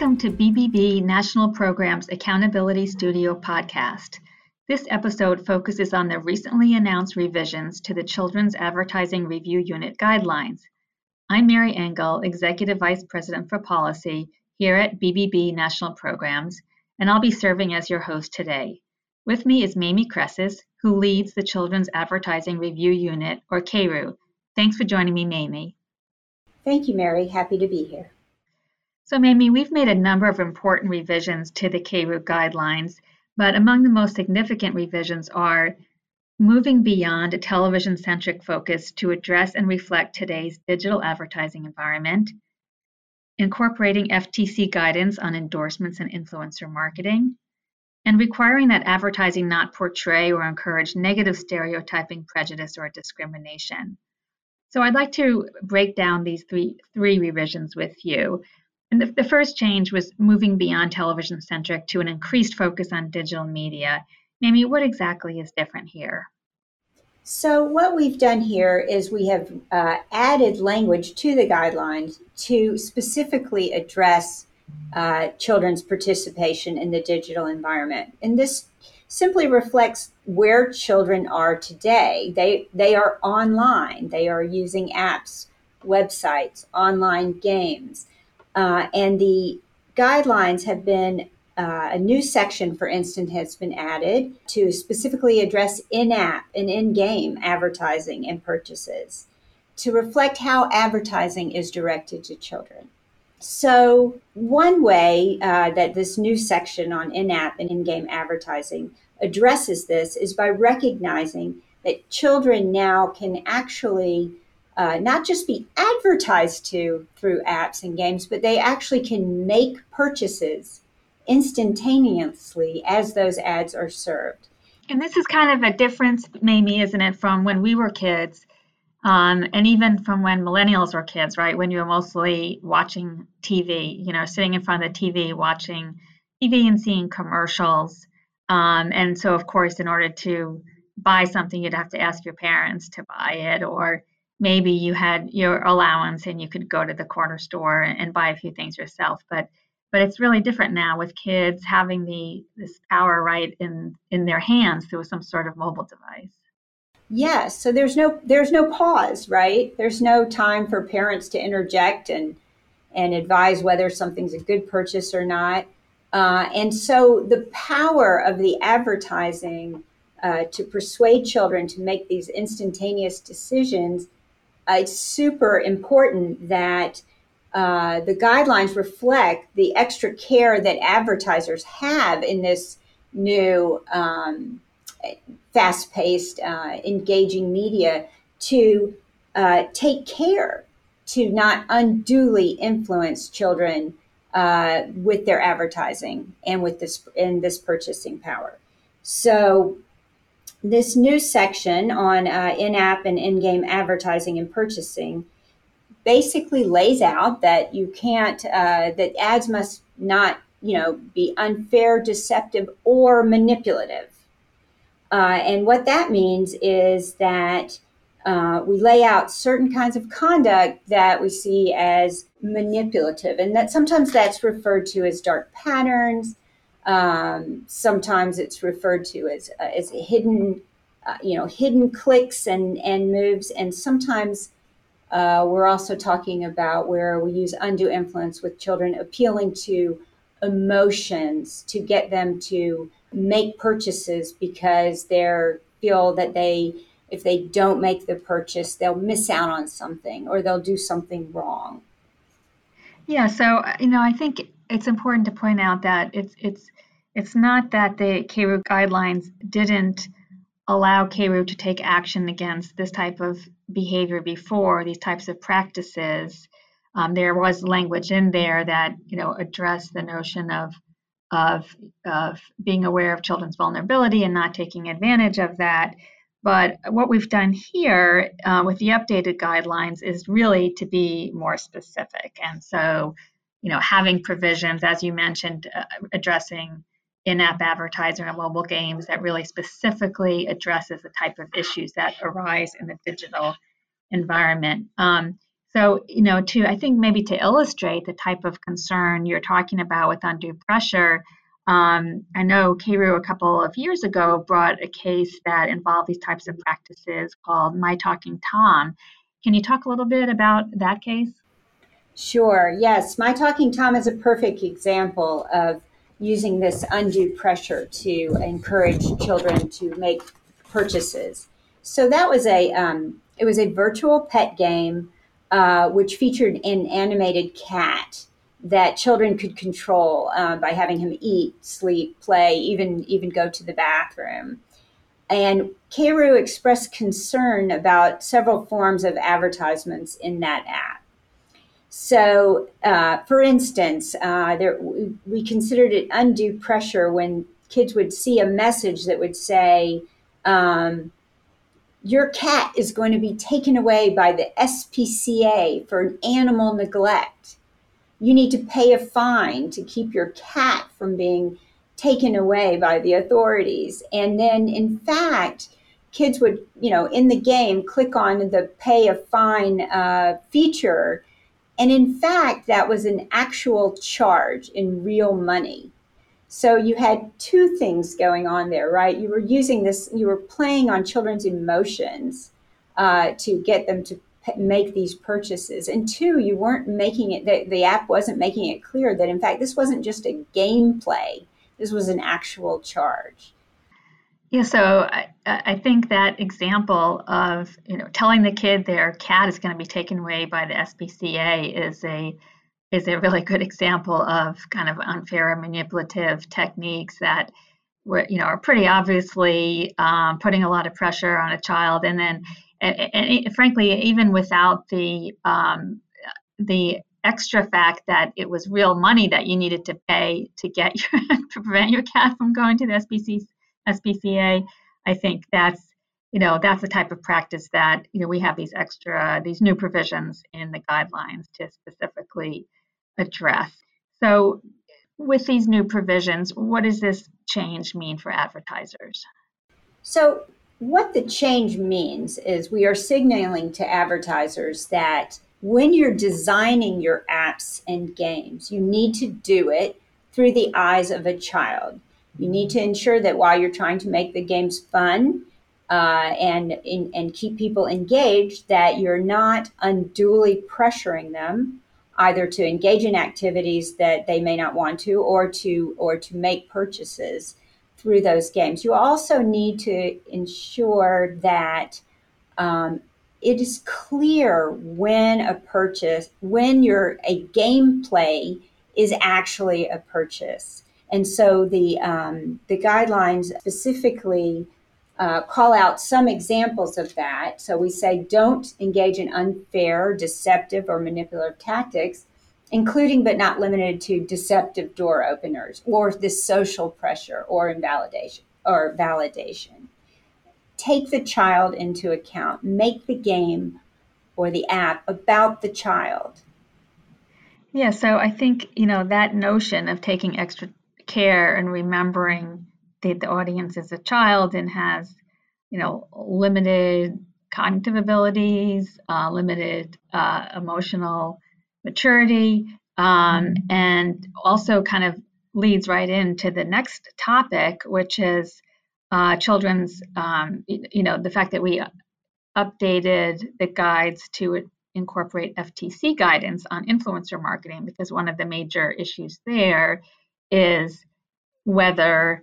Welcome to BBB National Programs Accountability Studio podcast. This episode focuses on the recently announced revisions to the Children's Advertising Review Unit guidelines. I'm Mary Engle, Executive Vice President for Policy here at BBB National Programs, and I'll be serving as your host today. With me is Mamie Kresses, who leads the Children's Advertising Review Unit, or CARU. Thanks for joining me, Mamie. Thank you, Mary. Happy to be here. So, Mamie, we've made a number of important revisions to the CARU guidelines, but among the most significant revisions are moving beyond a television centric focus to address and reflect today's digital advertising environment, incorporating FTC guidance on endorsements and influencer marketing, and requiring that advertising not portray or encourage negative stereotyping, prejudice, or discrimination. So I'd like to break down these three, three revisions with you. And the, the first change was moving beyond television centric to an increased focus on digital media. Mamie, what exactly is different here? So, what we've done here is we have uh, added language to the guidelines to specifically address uh, children's participation in the digital environment. And this simply reflects where children are today. They, they are online, they are using apps, websites, online games. Uh, and the guidelines have been uh, a new section, for instance, has been added to specifically address in app and in game advertising and purchases to reflect how advertising is directed to children. So, one way uh, that this new section on in app and in game advertising addresses this is by recognizing that children now can actually uh, not just be advertised to through apps and games, but they actually can make purchases instantaneously as those ads are served. And this is kind of a difference, Mamie, isn't it, from when we were kids, um, and even from when millennials were kids, right? When you were mostly watching TV, you know, sitting in front of the TV, watching TV and seeing commercials. Um, and so, of course, in order to buy something, you'd have to ask your parents to buy it, or maybe you had your allowance and you could go to the corner store and buy a few things yourself but but it's really different now with kids having the this power right in in their hands through some sort of mobile device. Yes so there's no there's no pause right? There's no time for parents to interject and and advise whether something's a good purchase or not. Uh, and so the power of the advertising uh, to persuade children to make these instantaneous decisions uh, it's super important that uh, the guidelines reflect the extra care that advertisers have in this new um, fast paced, uh, engaging media to uh, take care to not unduly influence children uh, with their advertising and with this in this purchasing power. So this new section on uh, in app and in game advertising and purchasing basically lays out that you can't, uh, that ads must not, you know, be unfair, deceptive, or manipulative. Uh, and what that means is that uh, we lay out certain kinds of conduct that we see as manipulative, and that sometimes that's referred to as dark patterns. Um, sometimes it's referred to as uh, as hidden, uh, you know, hidden clicks and and moves, and sometimes uh, we're also talking about where we use undue influence with children, appealing to emotions to get them to make purchases because they feel that they if they don't make the purchase they'll miss out on something or they'll do something wrong. Yeah so you know i think it's important to point out that it's it's it's not that the CARU guidelines didn't allow CARU to take action against this type of behavior before, these types of practices. Um, there was language in there that you know addressed the notion of of of being aware of children's vulnerability and not taking advantage of that. But what we've done here uh, with the updated guidelines is really to be more specific. And so you know, having provisions, as you mentioned, uh, addressing in-app advertising and mobile games that really specifically addresses the type of issues that arise in the digital environment. Um, So, you know, to I think maybe to illustrate the type of concern you're talking about with undue pressure, um, I know CARU a couple of years ago brought a case that involved these types of practices called My Talking Tom. Can you talk a little bit about that case? Sure, yes. My Talking Tom is a perfect example of using this undue pressure to encourage children to make purchases. So that was a um, it was a virtual pet game uh, which featured an animated cat that children could control um, by having him eat, sleep, play, even even go to the bathroom. And CARU expressed concern about several forms of advertisements in that app. So, uh, for instance, uh, there, we, considered it undue pressure when kids would see a message that would say, um, your cat is going to be taken away by the SPCA for an animal neglect. You need to pay a fine to keep your cat from being taken away by the authorities. And then, in fact, kids would, you know, in the game, click on the pay a fine uh, feature. And in fact, that was an actual charge in real money. So you had two things going on there, right? You were using this, you were playing on children's emotions uh, to get them to p- make these purchases. And two, you weren't making it, the, the app wasn't making it clear that, in fact, this wasn't just a gameplay, this was an actual charge. Yeah, so I, I think that example of you know telling the kid their cat is going to be taken away by the SPCA is a is a really good example of kind of unfair manipulative techniques that were, you know, are pretty obviously um, putting a lot of pressure on a child, and then, and, and frankly, even without the um, the extra fact that it was real money that you needed to pay to get your, to prevent your cat from going to the SPC, SPCA, I think that's you know that's the type of practice that you know we have these extra these new provisions in the guidelines to specifically address. So, with these new provisions, what does this change mean for advertisers? So, what the change means is we are signaling to advertisers that when you're designing your apps and games, you need to do it through the eyes of a child. You need to ensure that while you're trying to make the games fun uh, and, and and keep people engaged, that you're not unduly pressuring them either to engage in activities that they may not want to or to or to make purchases through those games. You also need to ensure that um, it is clear when a purchase, when your a gameplay is actually a purchase. And so the um, the guidelines specifically uh, call out some examples of that. So we say don't engage in unfair, deceptive, or manipulative tactics, including but not limited to deceptive door openers or this social pressure or invalidation or validation. Take the child into account. Make the game or the app about the child. Yeah, so I think, you know, that notion of taking extra care and remembering that the audience is a child and has, you know, limited cognitive abilities, uh, limited uh, emotional maturity, um, mm-hmm. and also kind of leads right into the next topic, which is uh, children's, um, you know, the fact that we updated the guides to incorporate FTC guidance on influencer marketing, because one of the major issues there is whether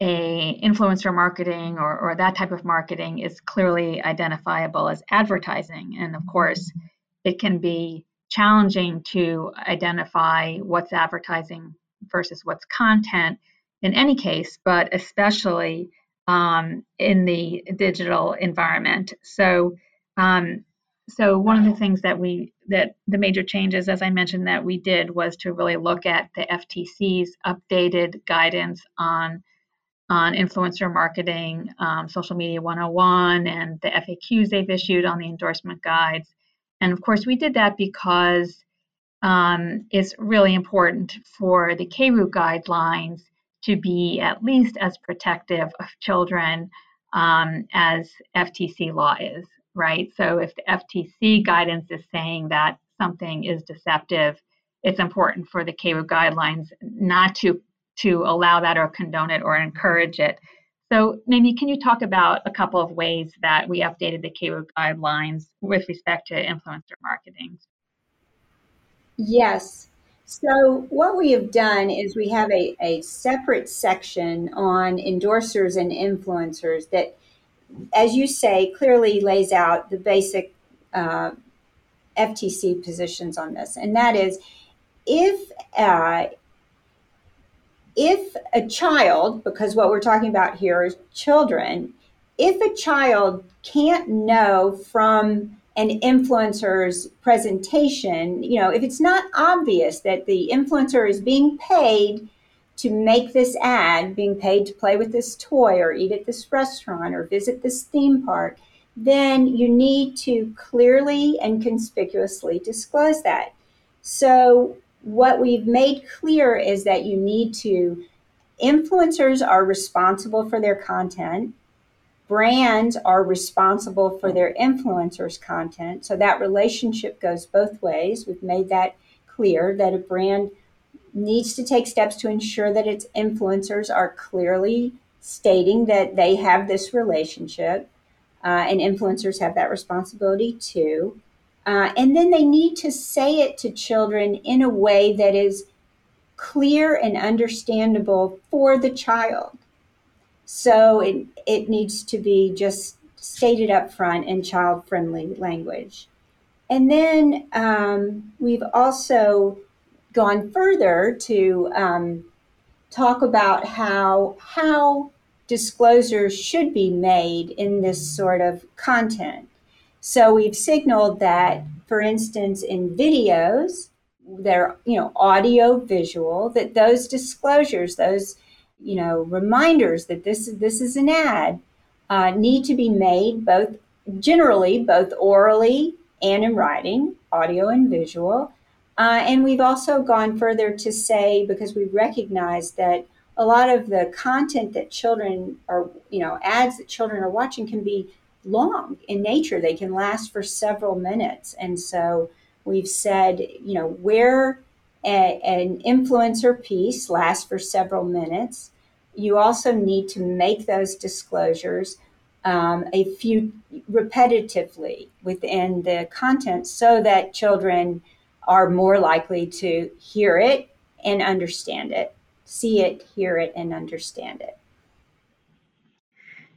a influencer marketing or, or that type of marketing is clearly identifiable as advertising. And of course, it can be challenging to identify what's advertising versus what's content in any case, but especially um, in the digital environment. So, um, so one of the things that we that the major changes, as I mentioned, that we did was to really look at the FTC's updated guidance on on influencer marketing, um, social media 101, and the FAQs they've issued on the endorsement guides. And of course, we did that because um, it's really important for the CARU guidelines to be at least as protective of children um, as FTC law is, right? So if the FTC guidance is saying that something is deceptive, it's important for the CARU guidelines not to to allow that or condone it or encourage it. So, Mamie, can you talk about a couple of ways that we updated the CARU guidelines with respect to influencer marketing? Yes. So, what we have done is we have a, a separate section on endorsers and influencers that, as you say, clearly lays out the basic uh, FTC positions on this. And that is if uh, if a child, because what we're talking about here is children, if a child can't know from an influencer's presentation, you know, if it's not obvious that the influencer is being paid to make this ad, being paid to play with this toy or eat at this restaurant or visit this theme park, then you need to clearly and conspicuously disclose that. So what we've made clear is that you need to influencers are responsible for their content. Brands are responsible for their influencers content. So that relationship goes both ways. We've made that clear that a brand needs to take steps to ensure that its influencers are clearly stating that they have this relationship uh, and influencers have that responsibility too uh, and then they need to say it to children in a way that is clear and understandable for the child. So it, it needs to be just stated up front in child friendly language. And then um, we've also gone further to um, talk about how, how disclosures should be made in this sort of content. So we've signaled that, for instance, in videos, they're you know audio visual that those disclosures those you know reminders that this is this is an ad uh, need to be made both generally both orally and in writing audio and visual uh, and we've also gone further to say because we recognize that a lot of the content that children are you know ads that children are watching can be long in nature. They can last for several minutes. And so we've said, you know, where a, an influencer piece lasts for several minutes, you also need to make those disclosures um, a few repetitively within the content so that children are more likely to hear it and understand it, see it, hear it, and understand it.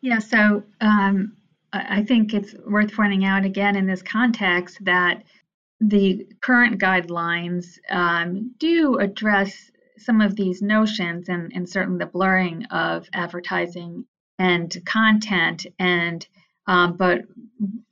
Yeah, so um, I think it's worth pointing out again in this context that the current guidelines um, do address some of these notions and, and certainly the blurring of advertising and content and um, but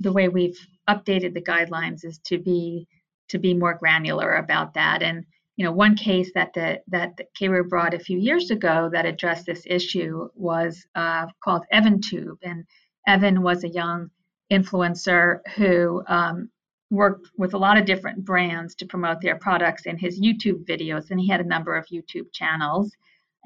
the way we've updated the guidelines is to be to be more granular about that. And you know one case that the that the brought a few years ago that addressed this issue was uh, called EvanTube and Evan was a young influencer who um, worked with a lot of different brands to promote their products in his YouTube videos, and he had a number of YouTube channels,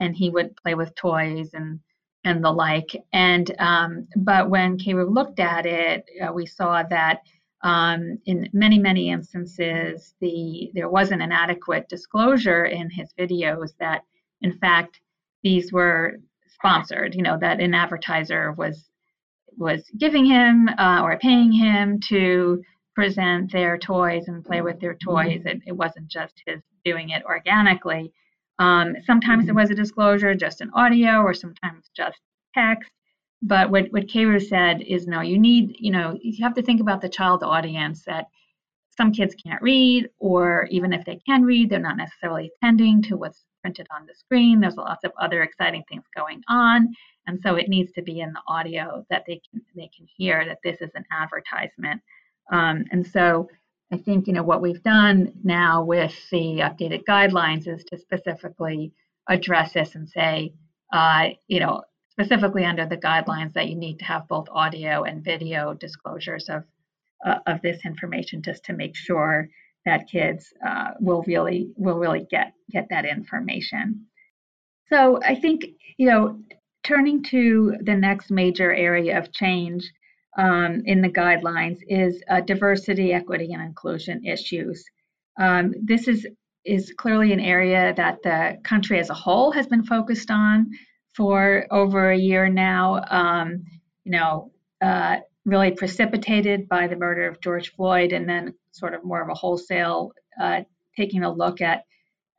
and he would play with toys and and the like. And um, but when CARU looked at it, uh, we saw that um, in many many instances, the there wasn't an adequate disclosure in his videos that, in fact, these were sponsored. You know that an advertiser was was giving him uh, or paying him to present their toys and play with their toys. It, it wasn't just his doing it organically. Um, sometimes there was a disclosure, just an audio, or sometimes just text. But what, what CARU said is no, you need, you know, you have to think about the child audience that some kids can't read, or even if they can read, they're not necessarily attending to what's printed on the screen. There's lots of other exciting things going on. And so it needs to be in the audio that they can they can hear that this is an advertisement. Um, and so I think you know what we've done now with the updated guidelines is to specifically address this and say, uh, you know, specifically under the guidelines that you need to have both audio and video disclosures of uh, of this information just to make sure that kids uh, will really will really get get that information. So I think you know turning to the next major area of change um, in the guidelines is uh, diversity, equity, and inclusion issues. Um, this is is clearly an area that the country as a whole has been focused on for over a year now. Um, you know, uh, really precipitated by the murder of George Floyd, and then sort of more of a wholesale uh, taking a look at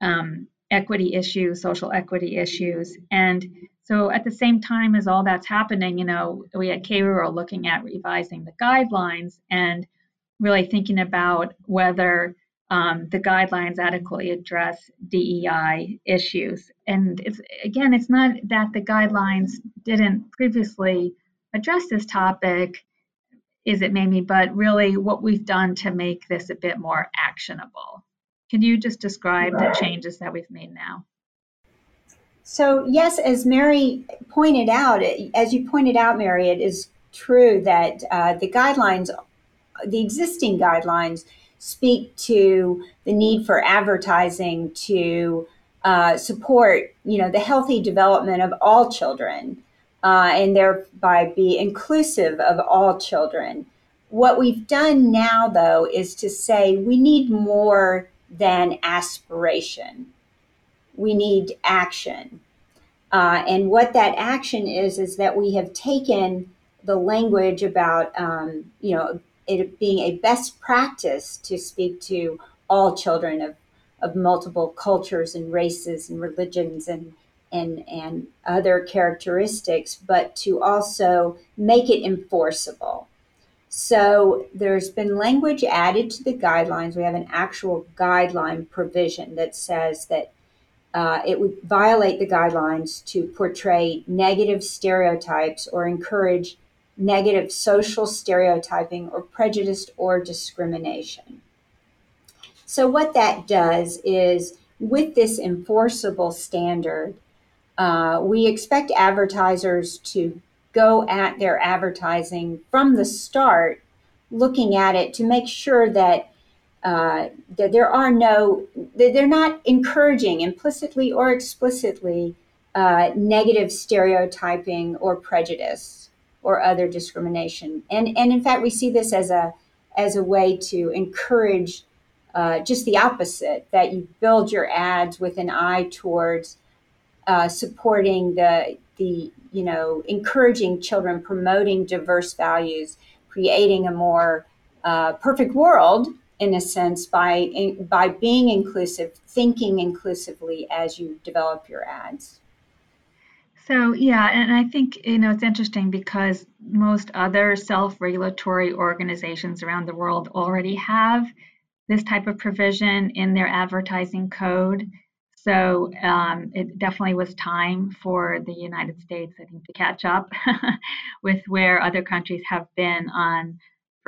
um, equity issues, social equity issues, and so at the same time as all that's happening, you know, we at CARU are looking at revising the guidelines and really thinking about whether um, the guidelines adequately address DEI issues. And it's again, it's not that the guidelines didn't previously address this topic, is it Mamie, but really what we've done to make this a bit more actionable. Can you just describe the changes that we've made now? So, yes, as Mary pointed out, as you pointed out, Mary, it is true that uh, the guidelines, the existing guidelines, speak to the need for advertising to uh, support, you know, the healthy development of all children, uh, and thereby be inclusive of all children. What we've done now, though, is to say we need more than aspiration we need action. Uh, and what that action is, is that we have taken the language about, um, you know, it being a best practice to speak to all children of, of multiple cultures and races and religions and, and, and other characteristics, but to also make it enforceable. So there's been language added to the guidelines. We have an actual guideline provision that says that uh, it would violate the guidelines to portray negative stereotypes or encourage negative social stereotyping or prejudice or discrimination. So, what that does is, with this enforceable standard, uh, we expect advertisers to go at their advertising from the start, looking at it to make sure that uh, that there are no, they're not encouraging implicitly or explicitly uh, negative stereotyping or prejudice or other discrimination. And, and in fact, we see this as a, as a way to encourage uh, just the opposite that you build your ads with an eye towards uh, supporting the, the, you know, encouraging children, promoting diverse values, creating a more uh, perfect world in a sense by by being inclusive thinking inclusively as you develop your ads. So yeah and i think you know it's interesting because most other self-regulatory organizations around the world already have this type of provision in their advertising code so um, it definitely was time for the united states i think to catch up with where other countries have been on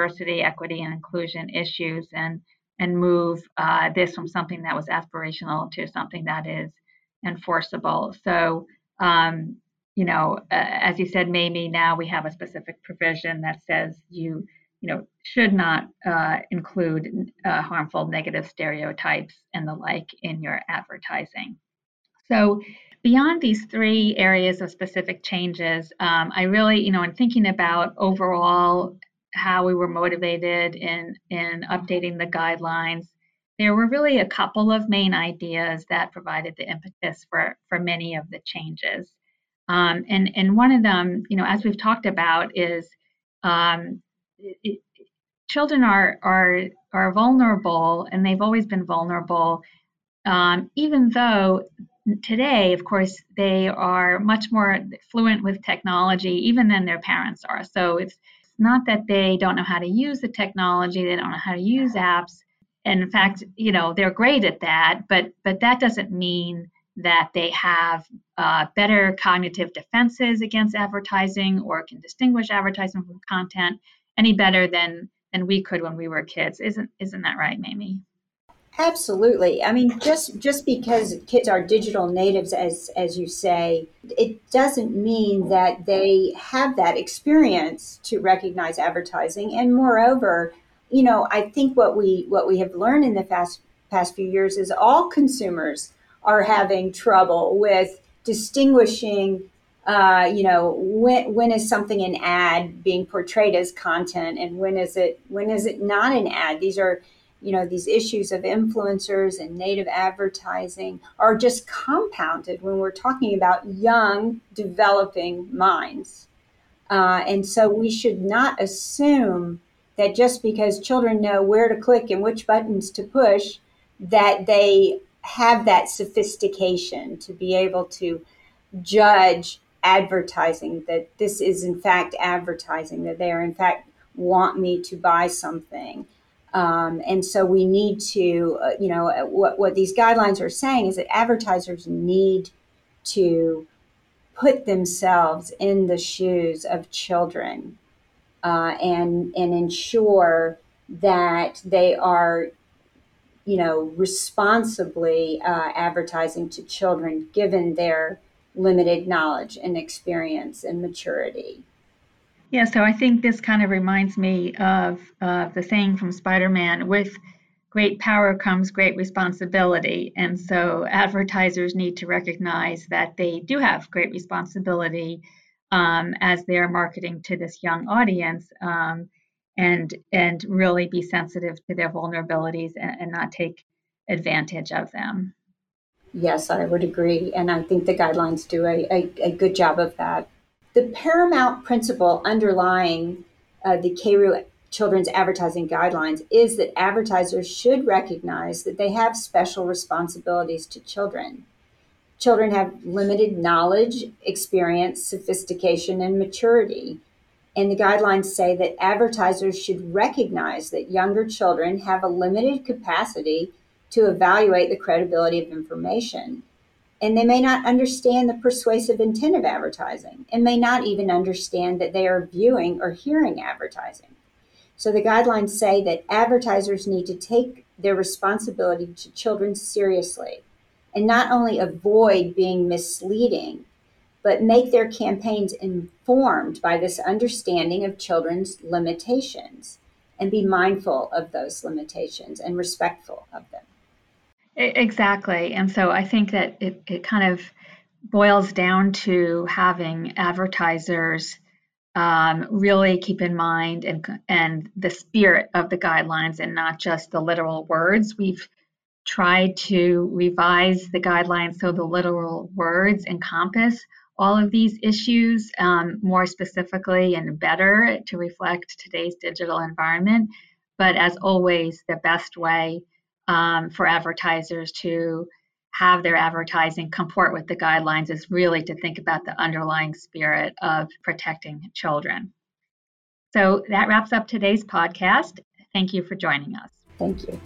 diversity, equity, and inclusion issues and and move uh, this from something that was aspirational to something that is enforceable. So, um, you know, uh, as you said, maybe now we have a specific provision that says you, you know, should not uh, include uh, harmful negative stereotypes and the like in your advertising. So, beyond these three areas of specific changes, um, I really, you know, in thinking about overall how we were motivated in in updating the guidelines there were really a couple of main ideas that provided the impetus for for many of the changes um, and and one of them you know as we've talked about is um, it, children are are are vulnerable and they've always been vulnerable. Um, even though today of course they are much more fluent with technology even than their parents are. So it's not that they don't know how to use the technology, they don't know how to use apps. And in fact, you know, they're great at that, but but that doesn't mean that they have uh, better cognitive defenses against advertising or can distinguish advertising from content any better than than we could when we were kids. Isn't isn't that right, Mamie? Absolutely. I mean, just just because kids are digital natives, as as you say, it doesn't mean that they have that experience to recognize advertising. And moreover, you know, I think what we what we have learned in the past past few years is all consumers are having trouble with distinguishing uh, you know, when when is something an ad being portrayed as content, and when is it when is it not an ad? These are you know these issues of influencers and native advertising are just compounded when we're talking about young developing minds uh, and so we should not assume that just because children know where to click and which buttons to push that they have that sophistication to be able to judge advertising that this is in fact advertising that they are in fact want me to buy something. Um, and so we need to, uh, you know, uh, what, what these guidelines are saying is that advertisers need to put themselves in the shoes of children uh, and and ensure that they are, you know, responsibly uh, advertising to children given their limited knowledge and experience and maturity. Yeah, so I think this kind of reminds me of uh, the saying from Spider Man with great power comes great responsibility. And so advertisers need to recognize that they do have great responsibility um, as they are marketing to this young audience um, and, and really be sensitive to their vulnerabilities and, and not take advantage of them. Yes, I would agree. And I think the guidelines do a, a, a good job of that. The paramount principle underlying uh, the CARU children's advertising guidelines is that advertisers should recognize that they have special responsibilities to children. Children have limited knowledge, experience, sophistication, and maturity. And the guidelines say that advertisers should recognize that younger children have a limited capacity to evaluate the credibility of information and they may not understand the persuasive intent of advertising and may not even understand that they are viewing or hearing advertising. So the guidelines say that advertisers need to take their responsibility to children seriously and not only avoid being misleading, but make their campaigns informed by this understanding of children's limitations and be mindful of those limitations and respectful of them. Exactly. And so I think that it, it kind of boils down to having advertisers um, really keep in mind and, and the spirit of the guidelines and not just the literal words. We've tried to revise the guidelines so the literal words encompass all of these issues um, more specifically and better to reflect today's digital environment. But as always, the best way um, for advertisers to have their advertising comport with the guidelines is really to think about the underlying spirit of protecting children. So that wraps up today's podcast. Thank you for joining us. Thank you.